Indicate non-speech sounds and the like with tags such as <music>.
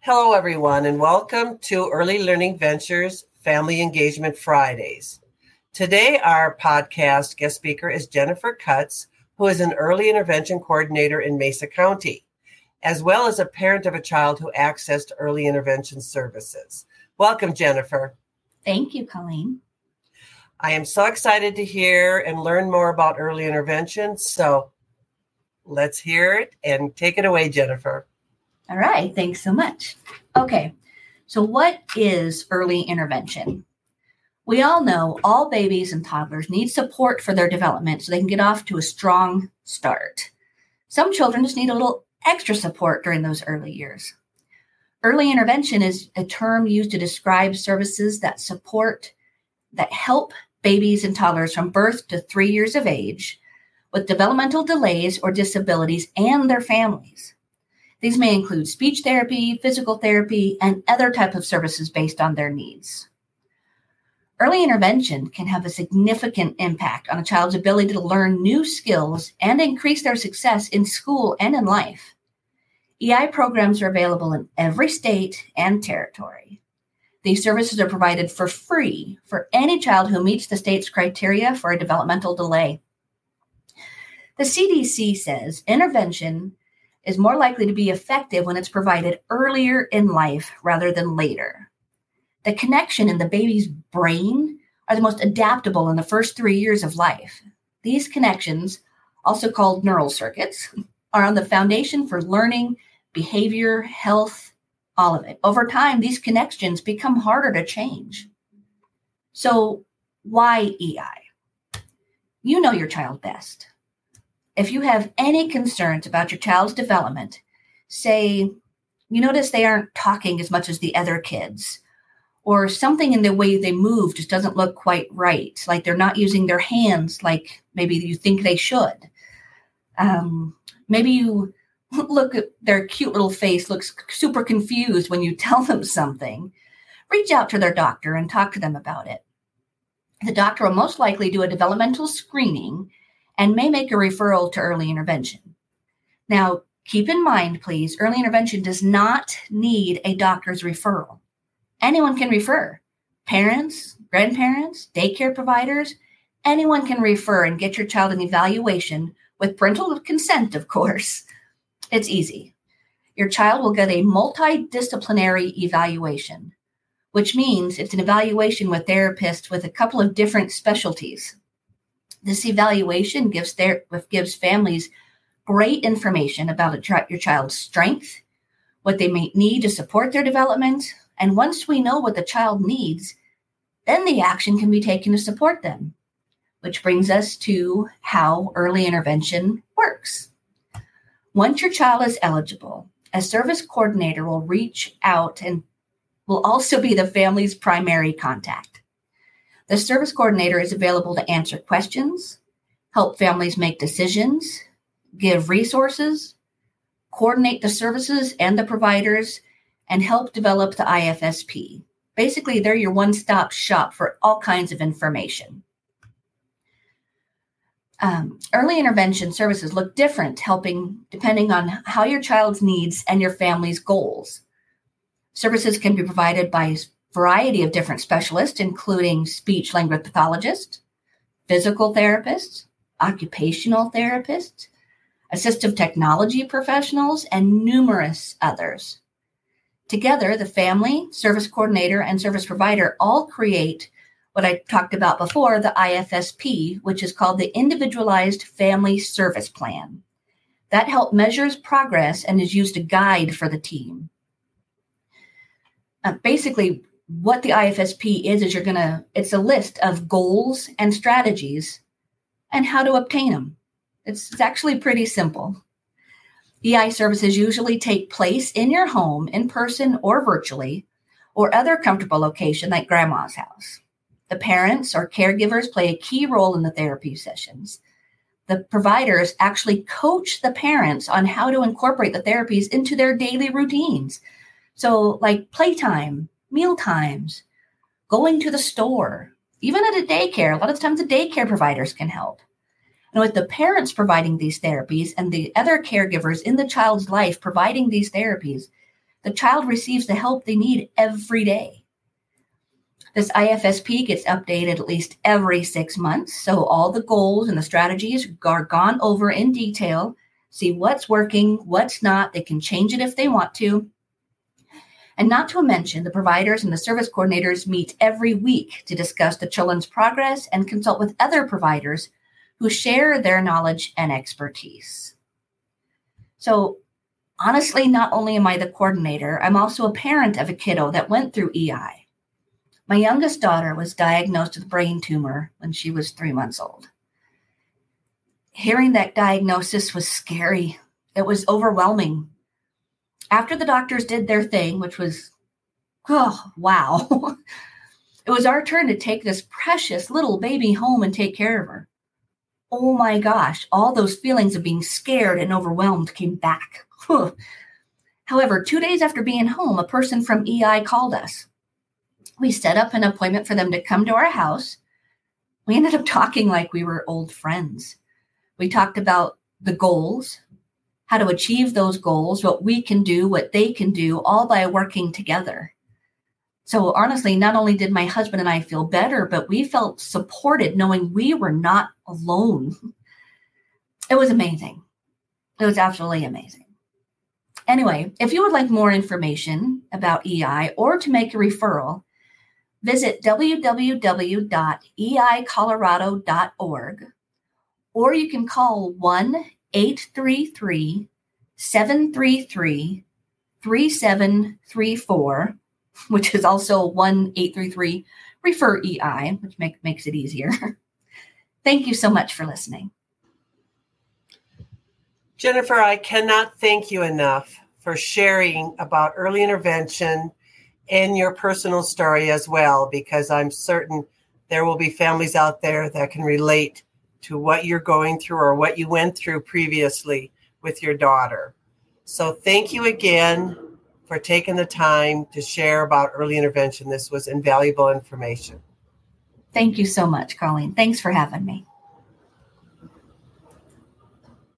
Hello, everyone, and welcome to Early Learning Ventures Family Engagement Fridays. Today, our podcast guest speaker is Jennifer Cutts, who is an early intervention coordinator in Mesa County, as well as a parent of a child who accessed early intervention services. Welcome, Jennifer. Thank you, Colleen. I am so excited to hear and learn more about early intervention. So let's hear it and take it away, Jennifer. All right. Thanks so much. Okay. So, what is early intervention? We all know all babies and toddlers need support for their development so they can get off to a strong start. Some children just need a little extra support during those early years. Early intervention is a term used to describe services that support, that help babies and toddlers from birth to three years of age with developmental delays or disabilities and their families. These may include speech therapy, physical therapy, and other type of services based on their needs. Early intervention can have a significant impact on a child's ability to learn new skills and increase their success in school and in life. EI programs are available in every state and territory. These services are provided for free for any child who meets the state's criteria for a developmental delay. The CDC says intervention is more likely to be effective when it's provided earlier in life rather than later. The connection in the baby's brain are the most adaptable in the first three years of life. These connections, also called neural circuits, <laughs> are on the foundation for learning, behavior, health, all of it. Over time, these connections become harder to change. So, why EI? You know your child best. If you have any concerns about your child's development, say you notice they aren't talking as much as the other kids, or something in the way they move just doesn't look quite right, like they're not using their hands like maybe you think they should. Um, maybe you <laughs> look at their cute little face looks super confused when you <laughs> tell them something, reach out to their doctor and talk to them about it. The doctor will most likely do a developmental screening and may make a referral to early intervention. Now, keep in mind, please, early intervention does not need a doctor's referral. Anyone can refer. Parents, grandparents, daycare providers, anyone can refer and get your child an evaluation with parental consent, of course. It's easy. Your child will get a multidisciplinary evaluation, which means it's an evaluation with therapists with a couple of different specialties. This evaluation gives their, gives families great information about your child's strength, what they may need to support their development, and once we know what the child needs, then the action can be taken to support them. Which brings us to how early intervention works. Once your child is eligible, a service coordinator will reach out and will also be the family's primary contact. The service coordinator is available to answer questions, help families make decisions, give resources, coordinate the services and the providers, and help develop the IFSP. Basically, they're your one stop shop for all kinds of information. Um, early intervention services look different, helping depending on how your child's needs and your family's goals. Services can be provided by variety of different specialists, including speech language pathologists, physical therapists, occupational therapists, assistive technology professionals, and numerous others. Together, the family, service coordinator, and service provider all create what I talked about before, the IFSP, which is called the Individualized Family Service Plan. That help measures progress and is used to guide for the team. Uh, basically, what the IFSP is, is you're going to, it's a list of goals and strategies and how to obtain them. It's, it's actually pretty simple. EI services usually take place in your home, in person or virtually, or other comfortable location like grandma's house. The parents or caregivers play a key role in the therapy sessions. The providers actually coach the parents on how to incorporate the therapies into their daily routines. So, like playtime, meal times, going to the store, even at a daycare. A lot of times, the daycare providers can help. And with the parents providing these therapies and the other caregivers in the child's life providing these therapies, the child receives the help they need every day. This IFSP gets updated at least every six months, so all the goals and the strategies are gone over in detail. See what's working, what's not. They can change it if they want to. And not to mention, the providers and the service coordinators meet every week to discuss the children's progress and consult with other providers who share their knowledge and expertise. So, honestly, not only am I the coordinator, I'm also a parent of a kiddo that went through EI. My youngest daughter was diagnosed with brain tumor when she was three months old. Hearing that diagnosis was scary. It was overwhelming. After the doctors did their thing, which was, oh, wow, <laughs> it was our turn to take this precious little baby home and take care of her. Oh my gosh, all those feelings of being scared and overwhelmed came back. <laughs> However, two days after being home, a person from EI called us. We set up an appointment for them to come to our house. We ended up <laughs> talking like we were old friends. We talked about the goals, how to achieve those goals, what we can do, what they can do, all by working together. So, honestly, not only did my husband and I feel better, but we felt supported knowing we were not alone. <laughs> It was amazing. It was absolutely amazing. Anyway, if you would like more information about EI or to make a referral, visit www.eicolorado.org or you can call 1 833 733 3734, which is also 1 833 refer EI, which make, makes it easier. <laughs> Thank you so much for listening. Jennifer, I cannot thank you enough for sharing about early intervention and your personal story as well, because I'm certain there will be families out there that can relate to what you're going through or what you went through previously with your daughter. So, thank you again for taking the time to share about early intervention. This was invaluable information. Thank you so much, Colleen. Thanks for having me.